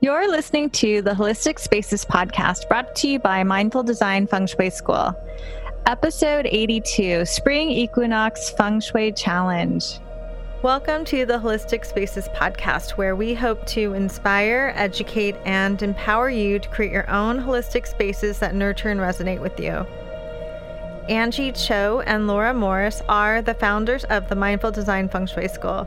You're listening to the Holistic Spaces podcast brought to you by Mindful Design Feng Shui School. Episode 82 Spring Equinox Feng Shui Challenge. Welcome to the Holistic Spaces podcast, where we hope to inspire, educate, and empower you to create your own holistic spaces that nurture and resonate with you. Anjie Cho and Laura Morris are the founders of the Mindful Design Feng Shui School.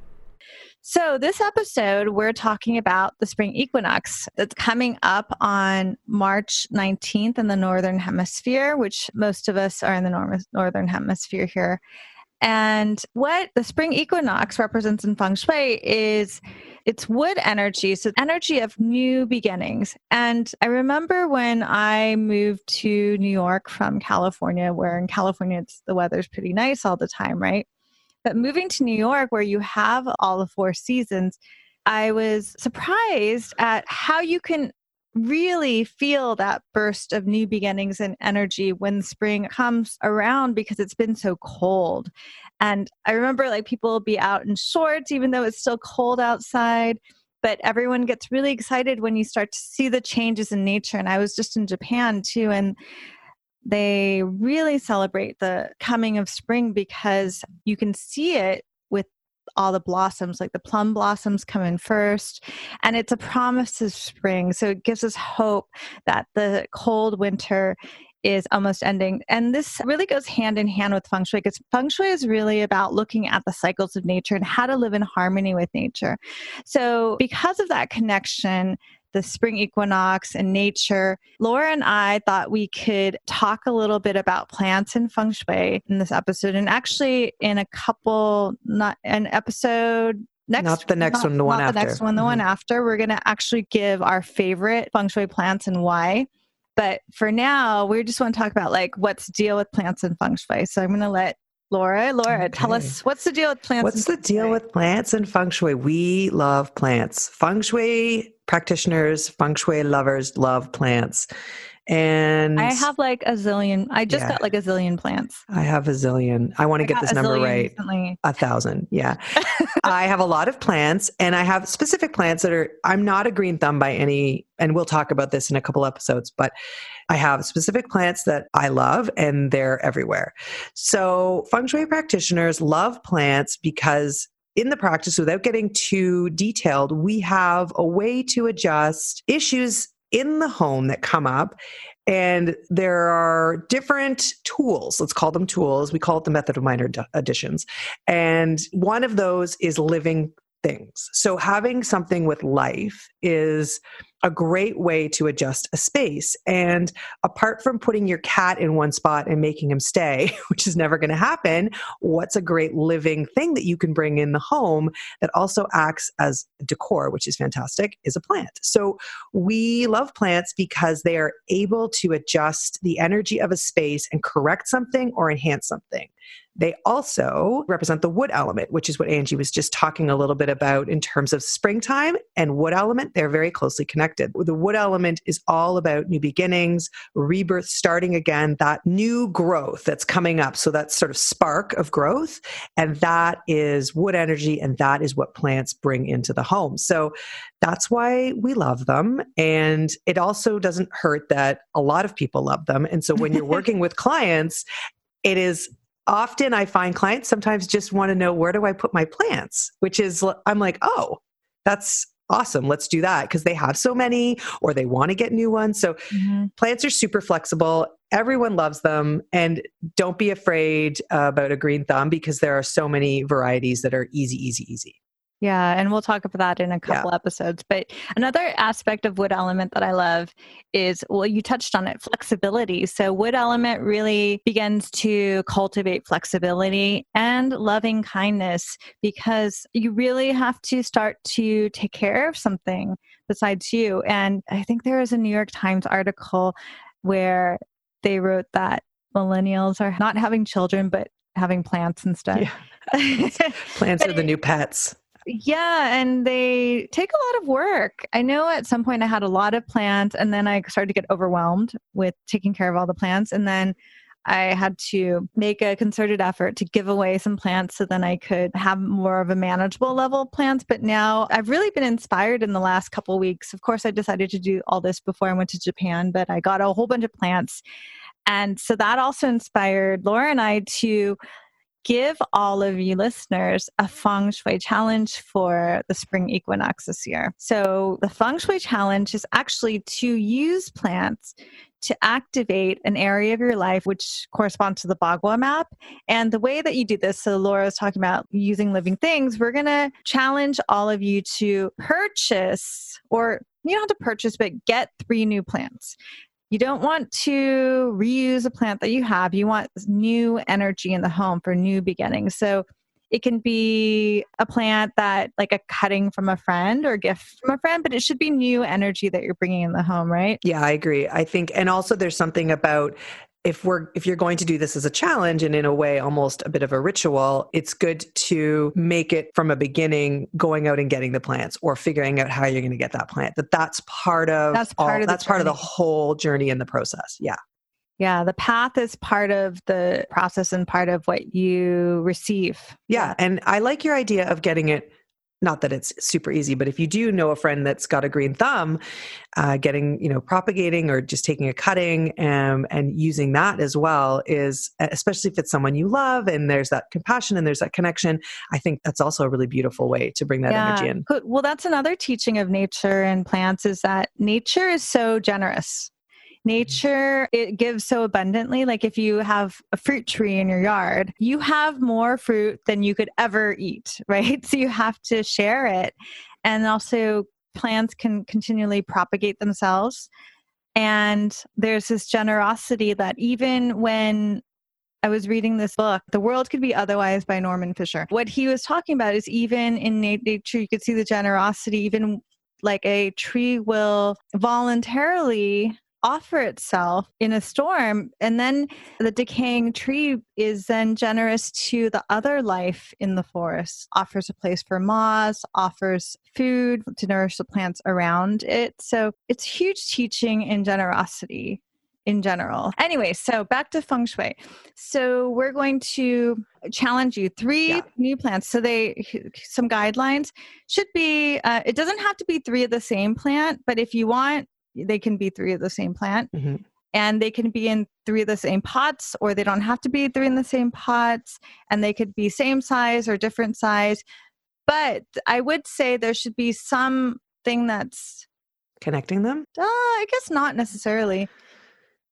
So, this episode, we're talking about the spring equinox that's coming up on March 19th in the Northern Hemisphere, which most of us are in the Northern Hemisphere here. And what the spring equinox represents in feng shui is it's wood energy, so energy of new beginnings. And I remember when I moved to New York from California, where in California the weather's pretty nice all the time, right? But moving to New York, where you have all the four seasons, I was surprised at how you can really feel that burst of new beginnings and energy when spring comes around because it's been so cold. And I remember like people be out in shorts even though it's still cold outside. But everyone gets really excited when you start to see the changes in nature. And I was just in Japan too. And they really celebrate the coming of spring because you can see it with all the blossoms like the plum blossoms come in first and it's a promise of spring so it gives us hope that the cold winter is almost ending. And this really goes hand in hand with feng shui because feng shui is really about looking at the cycles of nature and how to live in harmony with nature. So, because of that connection, the spring equinox and nature. Laura and I thought we could talk a little bit about plants and feng shui in this episode. And actually, in a couple, not an episode Next, not the next not, one, the one after. The next one, the mm-hmm. one after. We're going to actually give our favorite feng shui plants and why. But for now, we just want to talk about like what's deal with plants and feng shui. So I'm going to let Laura, Laura, okay. tell us what's the deal with plants? What's the deal with plants and feng shui? We love plants. Feng shui practitioners, feng shui lovers love plants. And I have like a zillion. I just yeah, got like a zillion plants. I have a zillion. I want to get this number right. Recently. A thousand. Yeah. I have a lot of plants and I have specific plants that are, I'm not a green thumb by any, and we'll talk about this in a couple episodes, but I have specific plants that I love and they're everywhere. So feng shui practitioners love plants because in the practice, without getting too detailed, we have a way to adjust issues in the home that come up. And there are different tools. Let's call them tools. We call it the method of minor additions. And one of those is living things. So having something with life is a great way to adjust a space. And apart from putting your cat in one spot and making him stay, which is never going to happen, what's a great living thing that you can bring in the home that also acts as decor, which is fantastic, is a plant. So we love plants because they are able to adjust the energy of a space and correct something or enhance something. They also represent the wood element, which is what Anjie was just talking a little bit about in terms of springtime and wood element. They're very closely connected. The wood element is all about new beginnings, rebirth, starting again, that new growth that's coming up. So that sort of spark of growth. And that is wood energy, and that is what plants bring into the home. So that's why we love them. And it also doesn't hurt that a lot of people love them. And so when you're working with clients, it is often I find clients sometimes just want to know where do I put my plants, which is, I'm like, oh, that's awesome. Let's do that because they have so many or they want to get new ones. So mm-hmm. plants are super flexible. Everyone loves them. And don't be afraid about a green thumb because there are so many varieties that are easy, easy, easy. Yeah, and we'll talk about that in a couple yeah. episodes. But another aspect of wood element that I love is well, you touched on it flexibility. So, wood element really begins to cultivate flexibility and loving kindness because you really have to start to take care of something besides you. And I think there was a New York Times article where they wrote that millennials are not having children, but having plants instead. Yeah. plants are the new pets. Yeah, and they take a lot of work. I know at some point I had a lot of plants and then I started to get overwhelmed with taking care of all the plants and then I had to make a concerted effort to give away some plants so then I could have more of a manageable level of plants. But now I've really been inspired in the last couple weeks. Of course, I decided to do all this before I went to Japan, but I got a whole bunch of plants. And so that also inspired Laura and I to give all of you listeners a feng shui challenge for the spring equinox this year. So, the feng shui challenge is actually to use plants to activate an area of your life which corresponds to the Bagua map. And the way that you do this, so Laura was talking about using living things, we're going to challenge all of you to purchase or you don't have to purchase, but get three new plants. You don't want to reuse a plant that you have. You want new energy in the home for new beginnings. So it can be a plant that, like a cutting from a friend or a gift from a friend, but it should be new energy that you're bringing in the home, right? Yeah, I agree. I think, and also there's something about if we're if you're going to do this as a challenge and in a way almost a bit of a ritual it's good to make it from a beginning going out and getting the plants or figuring out how you're going to get that plant that that's part of that's part all, of that's part of the whole journey in the process yeah yeah the path is part of the process and part of what you receive yeah, yeah. and i like your idea of getting it not that it's super easy, but if you do know a friend that's got a green thumb, uh, getting, you know, propagating or just taking a cutting um, and using that as well is, especially if it's someone you love and there's that compassion and there's that connection, I think that's also a really beautiful way to bring that yeah. energy in. Well, that's another teaching of nature and plants is that nature is so generous nature it gives so abundantly. Like if you have a fruit tree in your yard you have more fruit than you could ever eat right? So you have to share it. And also plants can continually propagate themselves. And there's this generosity that even when I was reading this book, The World Could Be Otherwise by Norman Fischer. What he was talking about is even in nature, you could see the generosity, even like a tree will voluntarily offer itself in a storm and then the decaying tree is then generous to the other life in the forest offers a place for moths offers food to nourish the plants around it so it's huge teaching in generosity in general. Anyway, so back to feng shui. So we're going to challenge you three yeah. new plants. So they some guidelines should be. Uh, it doesn't have to be three of the same plant, but if you want they can be three of the same plant. Mm-hmm. And they can be in three of the same pots, or they don't have to be three in the same pots, and they could be same size or different size. But I would say there should be something that's connecting them. Uh, I guess not necessarily.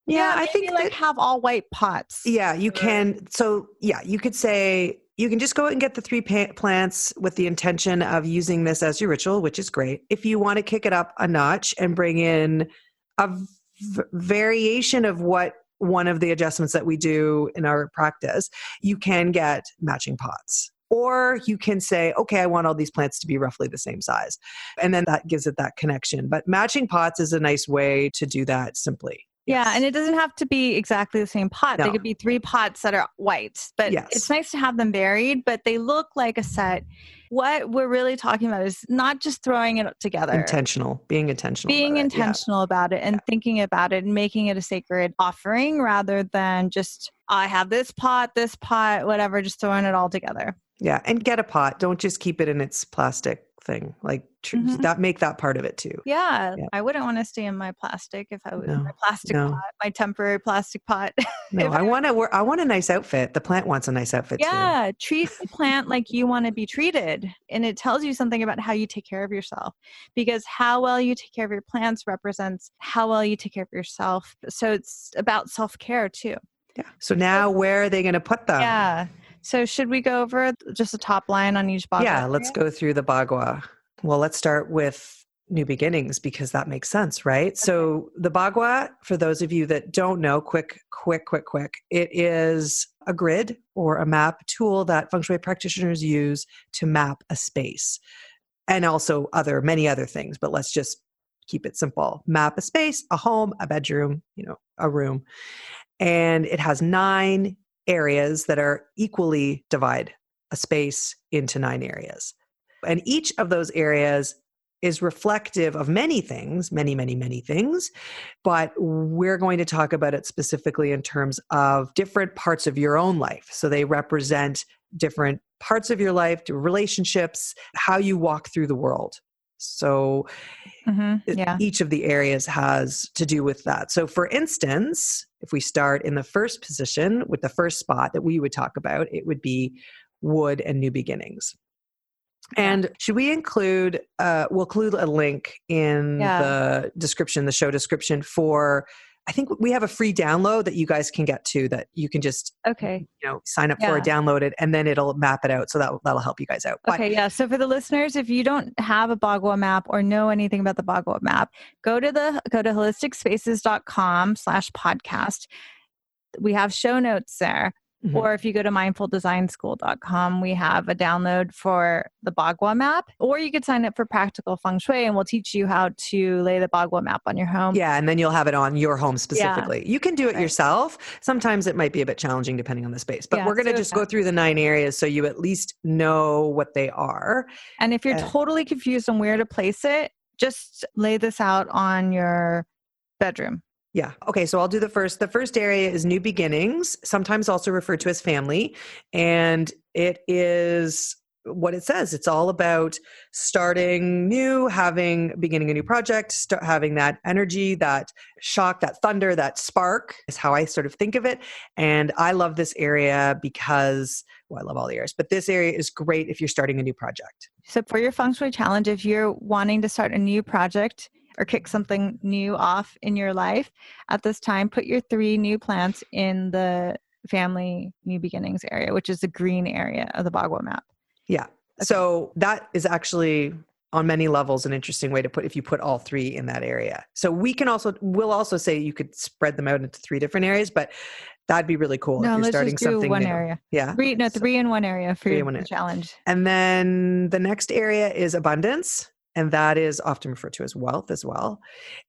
Yeah, yeah I think like that, have all white pots. Yeah, you can. So yeah, you could say you can just go and get the three plants with the intention of using this as your ritual, which is great. If you want to kick it up a notch and bring in a v- variation of what one of the adjustments that we do in our practice, you can get matching pots. Or you can say, okay, I want all these plants to be roughly the same size. And then that gives it that connection. But matching pots is a nice way to do that simply. Yeah, and it doesn't have to be exactly the same pot. No. They could be three pots that are white, but yes. it's nice to have them varied, but they look like a set. What we're really talking about is not just throwing it together. Intentional, being intentional. Being about intentional it. Yeah. about it and yeah. thinking about it and making it a sacred offering rather than just, I have this pot, this pot, whatever, just throwing it all together. Yeah, and get a pot. Don't just keep it in its plastic thing. Like tr- mm-hmm. that make that part of it too. Yeah, yeah. I wouldn't want to stay in my plastic if I was no, my plastic no. pot, my temporary plastic pot. no, I want to. I want a nice outfit. The plant wants a nice outfit. Yeah, too. treat the plant like you want to be treated, and it tells you something about how you take care of yourself. Because how well you take care of your plants represents how well you take care of yourself. So it's about self care too. Yeah. So now, where are they going to put them? Yeah. So, should we go over just a top line on each bagua? Yeah, let's go through the bagua. Well, let's start with new beginnings because that makes sense, right? Okay. So, the bagua, for those of you that don't know, quick, quick, quick, quick, it is a grid or a map tool that feng shui practitioners use to map a space and also other many other things but let's just keep it simple map a space a home a bedroom you know a room and it has nine areas that are equally divide a space into nine areas and each of those areas is reflective of many things, many, many, many things, but we're going to talk about it specifically in terms of different parts of your own life. So they represent different parts of your life, relationships, how you walk through the world. So mm-hmm, yeah. each of the areas has to do with that. So, for instance, if we start in the first position with the first spot that we would talk about, it would be wood and new beginnings. And should we include, uh, we'll include a link in yeah. the description, the show description for, I think we have a free download that you guys can get to that you can just, okay, you know, sign up yeah. for download it, and then it'll map it out. So that, that'll help you guys out. But, okay. Yeah. So for the listeners, if you don't have a Bagua map or know anything about the Bagua map, go to the, go to holisticspaces.com slash podcast. We have show notes there Mm-hmm. Or if you go to mindfuldesignschool.com, we have a download for the Bagua map. Or you could sign up for Practical Feng Shui and we'll teach you how to lay the Bagua map on your home. Yeah, and then you'll have it on your home specifically. Yeah. You can do it right. yourself. Sometimes it might be a bit challenging depending on the space, but yeah, we're going to just go through the nine areas so you at least know what they are. And if you're uh, totally confused on where to place it, just lay this out on your bedroom yeah. Okay. So I'll do the first. The first area is new beginnings, sometimes also referred to as family. And it is what it says. It's all about starting new, having, beginning a new project, start having that energy, that shock, that thunder, that spark is how I sort of think of it. And I love this area because, well, I love all the areas, but this area is great if you're starting a new project. So for your feng shui challenge, if you're wanting to start a new project, or kick something new off in your life at this time, put your three new plants in the family new beginnings area, which is the green area of the Bagua map. Yeah. Okay. So that is actually on many levels an interesting way to put if you put all three in that area. So we can also we'll also say you could spread them out into three different areas, but that'd be really cool no, if you're starting something one new. area. Yeah. Three no, three so, in one area for your challenge. And then the next area is abundance and that is often referred to as wealth as well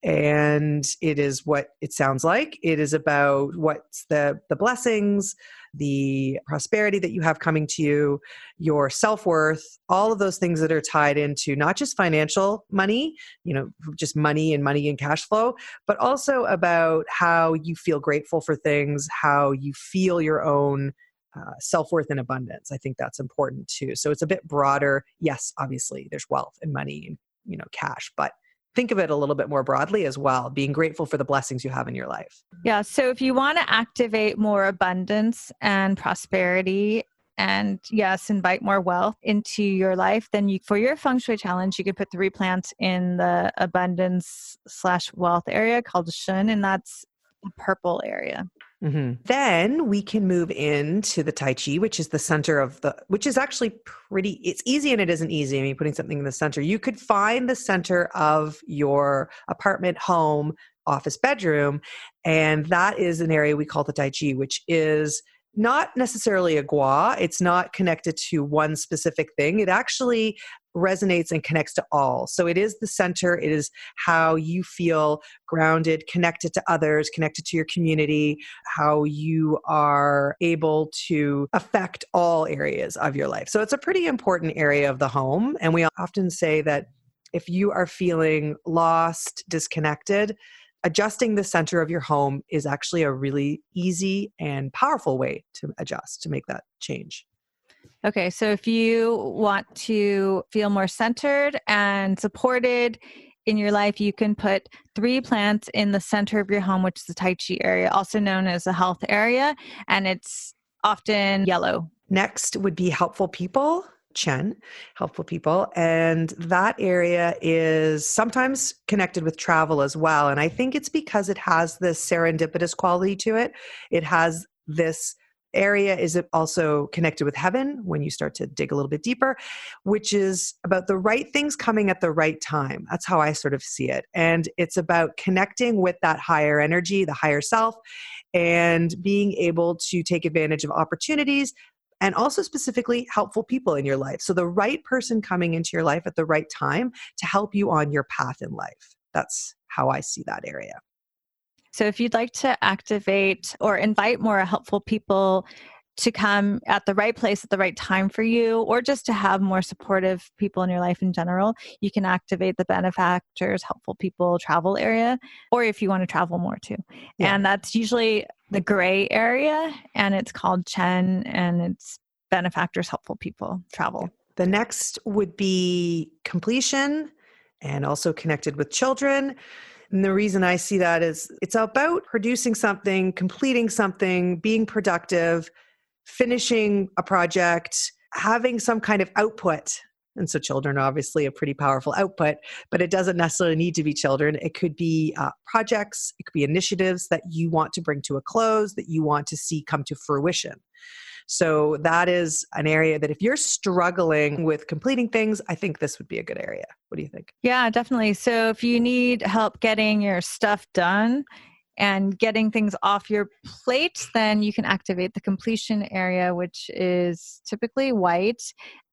and it is what it sounds like. It is about what's the the blessings the prosperity that you have coming to you your self-worth all of those things that are tied into not just financial money you know just money and money and cash flow but also about how you feel grateful for things how you feel your own uh, self-worth and abundance i think that's important too. So it's a bit broader. Yes obviously there's wealth and money and you know cash but think of it a little bit more broadly as well being grateful for the blessings you have in your life. Yeah so if you want to activate more abundance and prosperity and yes invite more wealth into your life then you for your feng shui challenge you could put three plants in the abundance slash wealth area called shun and that's the purple area Mm-hmm. Then we can move into the Tai Chi, which is the center of the, which is actually pretty, it's easy and it isn't easy. I mean, putting something in the center. You could find the center of your apartment, home, office, bedroom, and that is an area we call the Tai Chi, which is not necessarily a gua. It's not connected to one specific thing. It actually resonates and connects to all. So it is the center. It is how you feel grounded, connected to others, connected to your community, how you are able to affect all areas of your life. So it's a pretty important area of the home. And we often say that if you are feeling lost, disconnected, adjusting the center of your home is actually a really easy and powerful way to adjust to make that change. Okay, so if you want to feel more centered and supported in your life, you can put three plants in the center of your home, which is the Tai Chi area, also known as the health area, and it's often yellow. Next would be helpful people. Chen, helpful people. And that area is sometimes connected with travel as well. And I think it's because it has this serendipitous quality to it. It has this area is also connected with heaven when you start to dig a little bit deeper, which is about the right things coming at the right time. That's how I sort of see it. And it's about connecting with that higher energy, the higher self, and being able to take advantage of opportunities and also specifically helpful people in your life. So the right person coming into your life at the right time to help you on your path in life. That's how I see that area. So, if you'd like to activate or invite more helpful people to come at the right place at the right time for you, or just to have more supportive people in your life in general, you can activate the benefactors, helpful people travel area, or if you want to travel more too. Yeah. And that's usually the gray area, and it's called Chen, and it's benefactors, helpful people travel. The next would be completion and also connected with children. And the reason I see that is it's about producing something, completing something, being productive, finishing a project, having some kind of output. And so, children are obviously a pretty powerful output, but it doesn't necessarily need to be children. It could be uh, projects, it could be initiatives that you want to bring to a close, that you want to see come to fruition. So that is an area that if you're struggling with completing things, I think this would be a good area. What do you think? Yeah, definitely. So if you need help getting your stuff done, and getting things off your plate, then you can activate the completion area, which is typically white,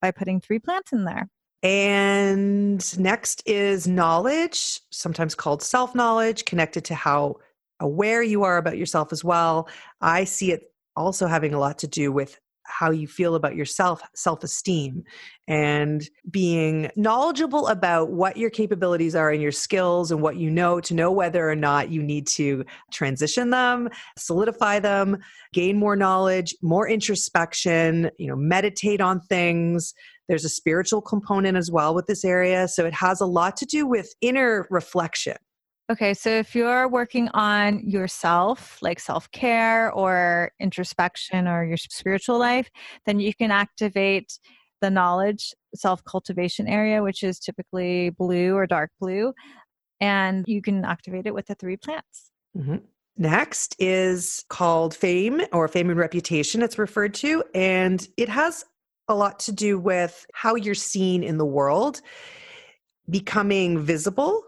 by putting three plants in there. And next is knowledge, sometimes called self knowledge, connected to how aware you are about yourself as well. I see it also having a lot to do with how you feel about yourself, self esteem, and being knowledgeable about what your capabilities are and your skills and what you know to know whether or not you need to transition them, solidify them, gain more knowledge, more introspection, you know, meditate on things. There's a spiritual component as well with this area. So it has a lot to do with inner reflection Okay, so if you're working on yourself, like self care or introspection or your spiritual life, then you can activate the knowledge self cultivation area, which is typically blue or dark blue, and you can activate it with the three plants. Mm-hmm. Next is called fame or fame and reputation, it's referred to, and it has a lot to do with how you're seen in the world, becoming visible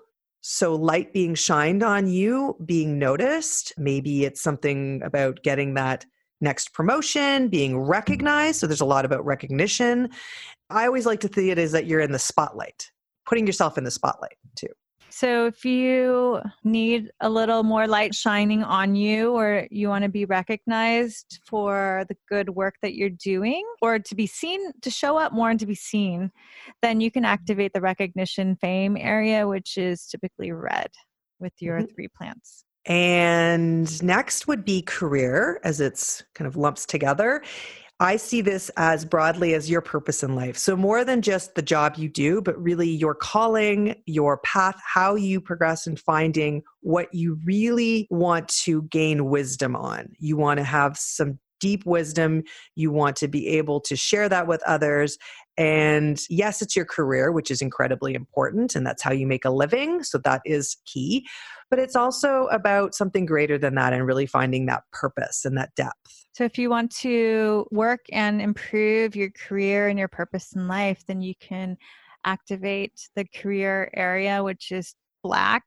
so, light being shined on you, being noticed, maybe it's something about getting that next promotion, being recognized. So, there's a lot about recognition. I always like to think it is that you're in the spotlight, putting yourself in the spotlight too. So, if you need a little more light shining on you, or you want to be recognized for the good work that you're doing, or to be seen, to show up more and to be seen, then you can activate the recognition fame area, which is typically red with your mm-hmm. three plants. And next would be career, as it's kind of lumps together. I see this as broadly as your purpose in life. So, more than just the job you do, but really your calling, your path, how you progress in finding what you really want to gain wisdom on. You want to have some deep wisdom. You want to be able to share that with others. And yes, it's your career, which is incredibly important, and that's how you make a living. So, that is key. But it's also about something greater than that and really finding that purpose and that depth. So, if you want to work and improve your career and your purpose in life, then you can activate the career area, which is black,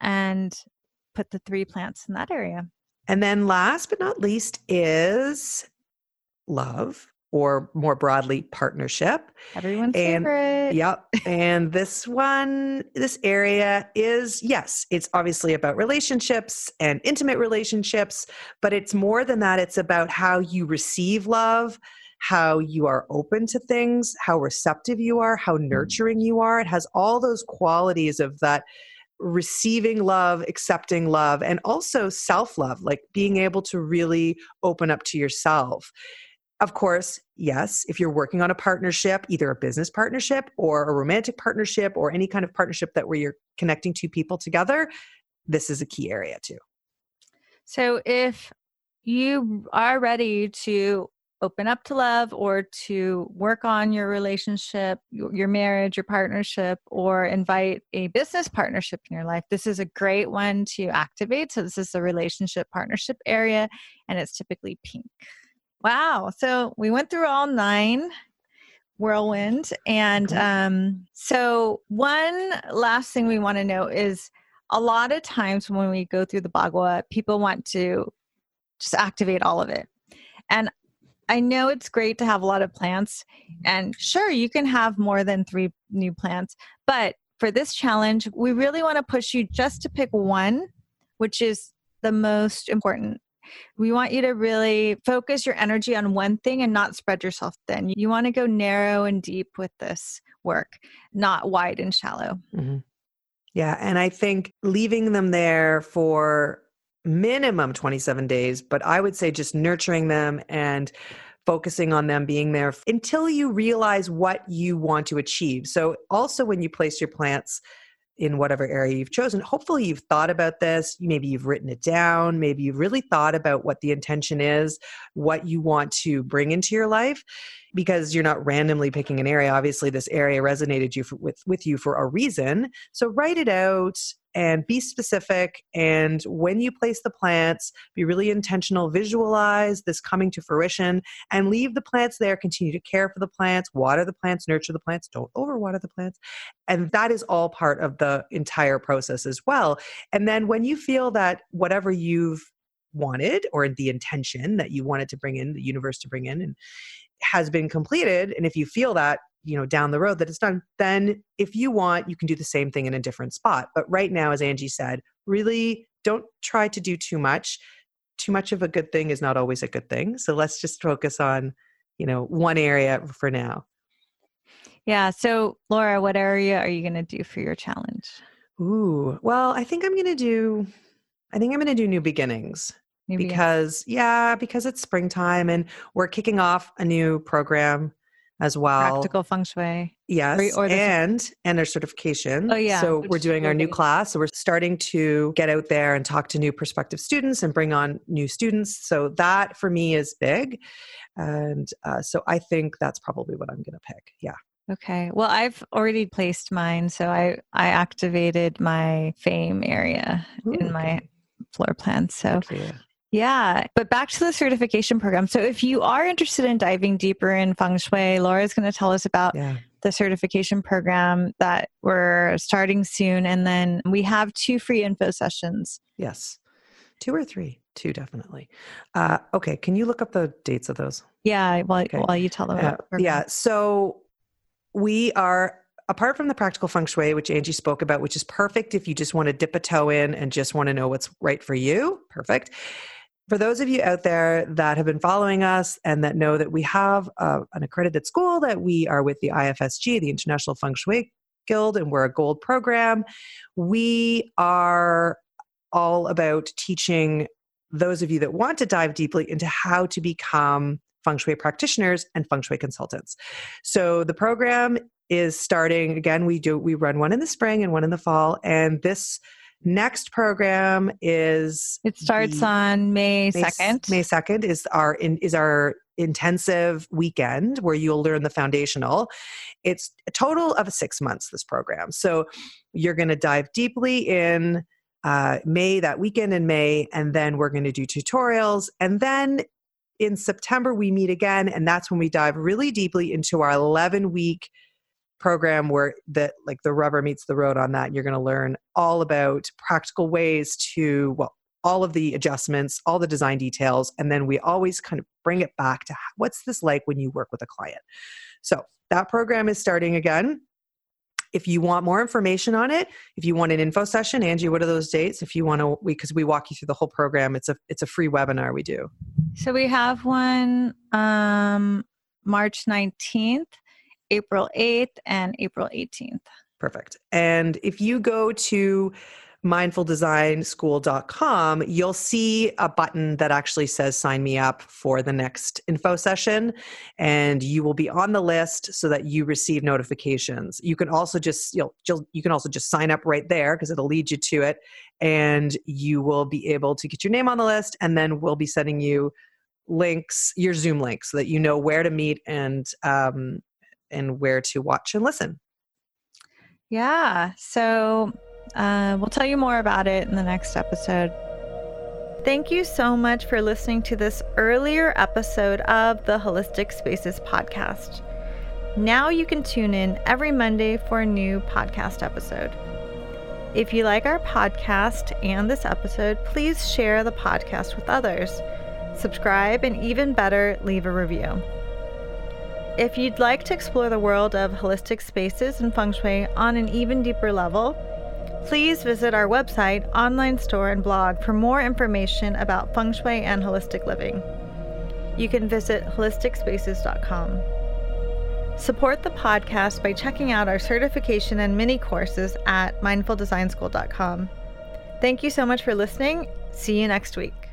and put the three plants in that area. And then, last but not least, is love or more broadly partnership. Everyone's and, favorite. Yep. and this one, this area is, yes, it's obviously about relationships and intimate relationships, but it's more than that. It's about how you receive love, how you are open to things, how receptive you are, how mm. nurturing you are. It has all those qualities of that receiving love, accepting love, and also self love, like being able to really open up to yourself. Of course, yes, if you're working on a partnership, either a business partnership or a romantic partnership or any kind of partnership that where you're connecting two people together, this is a key area too. So if you are ready to open up to love or to work on your relationship, your marriage, your partnership, or invite a business partnership in your life, this is a great one to activate. So, this is the relationship partnership area, and it's typically pink. Wow. So we went through all nine whirlwind. And um, so, one last thing we want to know is a lot of times when we go through the Bagua, people want to just activate all of it. And I know it's great to have a lot of plants, and sure, you can have more than three new plants, but for this challenge, we really want to push you just to pick one, which is the most important. We want you to really focus your energy on one thing and not spread yourself thin. You want to go narrow and deep with this work, not wide and shallow. Mm-hmm. Yeah. And I think leaving them there for minimum 27 days, but I would say just nurturing them and focusing on them being there until you realize what you want to achieve. So, also when you place your plants, in whatever area you've chosen. Hopefully, you've thought about this. Maybe you've written it down. Maybe you've really thought about what the intention is, what you want to bring into your life, because you're not randomly picking an area. Obviously, this area resonated you for, with with you for a reason. So write it out and be specific. And when you place the plants, be really intentional, visualize this coming to fruition, and leave the plants there. Continue to care for the plants, water the plants, nurture the plants, don't overwater the plants. And that is all part of the entire process as well. And then when you feel that whatever you've wanted or the intention that you wanted to bring in, the universe to bring in, and has been completed, and if you feel that you know down the road that it's done then if you want you can do the same thing in a different spot. But right now as anjie said really don't try to do too much. Too much of a good thing is not always a good thing. So let's just focus on you know one area for now. Yeah. So laura what area are you going to do for your challenge? Ooh. Well i think i'm going to do i think i'm going to do new beginnings new because yeah because it's springtime and we're kicking off a new program as well. Practical feng shui. Yes, or, or and and their certification. Oh yeah. So we're doing our new class. So we're starting to get out there and talk to new prospective students and bring on new students. So that for me is big, and uh, so I think that's probably what I'm going to pick. Yeah. Okay. Well, I've already placed mine, so I I activated my fame area Ooh, in my okay. floor plan. So yeah, but back to the certification program. So, if you are interested in diving deeper in feng shui, Laura is going to tell us about yeah. the certification program that we're starting soon. And then we have two free info sessions. Yes, two or three. Two, definitely. Uh, okay, can you look up the dates of those? Yeah, while, okay. while you tell them. Uh, yeah, so we are apart from the practical feng shui, which Anjie spoke about, which is perfect if you just want to dip a toe in and just want to know what's right for you. Perfect for those of you out there that have been following us and that know that we have uh, an accredited school, that we are with the IFSG, the International Feng Shui Guild, and we're a gold program, we are all about teaching those of you that want to dive deeply into how to become feng shui practitioners and feng shui consultants. So the program is starting again we do we run one in the spring and one in the fall and this Next program is it starts the, on May second. May second is our in, is our intensive weekend where you'll learn the foundational. It's a total of six months. This program, so you're going to dive deeply in uh, May that weekend in May, and then we're going to do tutorials, and then in September we meet again, and that's when we dive really deeply into our 11 week program where that like the rubber meets the road on that you're going to learn all about practical ways to well all of the adjustments all the design details and then we always kind of bring it back to what's this like when you work with a client? So that program is starting again. If you want more information on it if you want an info session anjie what are those dates? If you want to because we, we walk you through the whole program it's a it's a free webinar we do. So we have one um march 19th April 8th and April 18th. Perfect. And if you go to mindfuldesignschool.com, you'll see a button that actually says sign me up for the next info session. And you will be on the list so that you receive notifications. You can also just, you'll you can also just sign up right there because it'll lead you to it. And you will be able to get your name on the list. And then we'll be sending you links, your Zoom links, so that you know where to meet and um, and where to watch and listen. Yeah. So uh, we'll tell you more about it in the next episode. Thank you so much for listening to this earlier episode of the Holistic Spaces podcast. Now you can tune in every Monday for a new podcast episode. If you like our podcast and this episode, please share the podcast with others. Subscribe and even better, leave a review. If you'd like to explore the world of holistic spaces and feng shui on an even deeper level, Please visit our website, online store, and blog for more information about feng shui and holistic living. You can visit holisticspaces.com. Support the podcast by checking out our certification and mini courses at mindfuldesignschool.com. Thank you so much for listening. See you next week.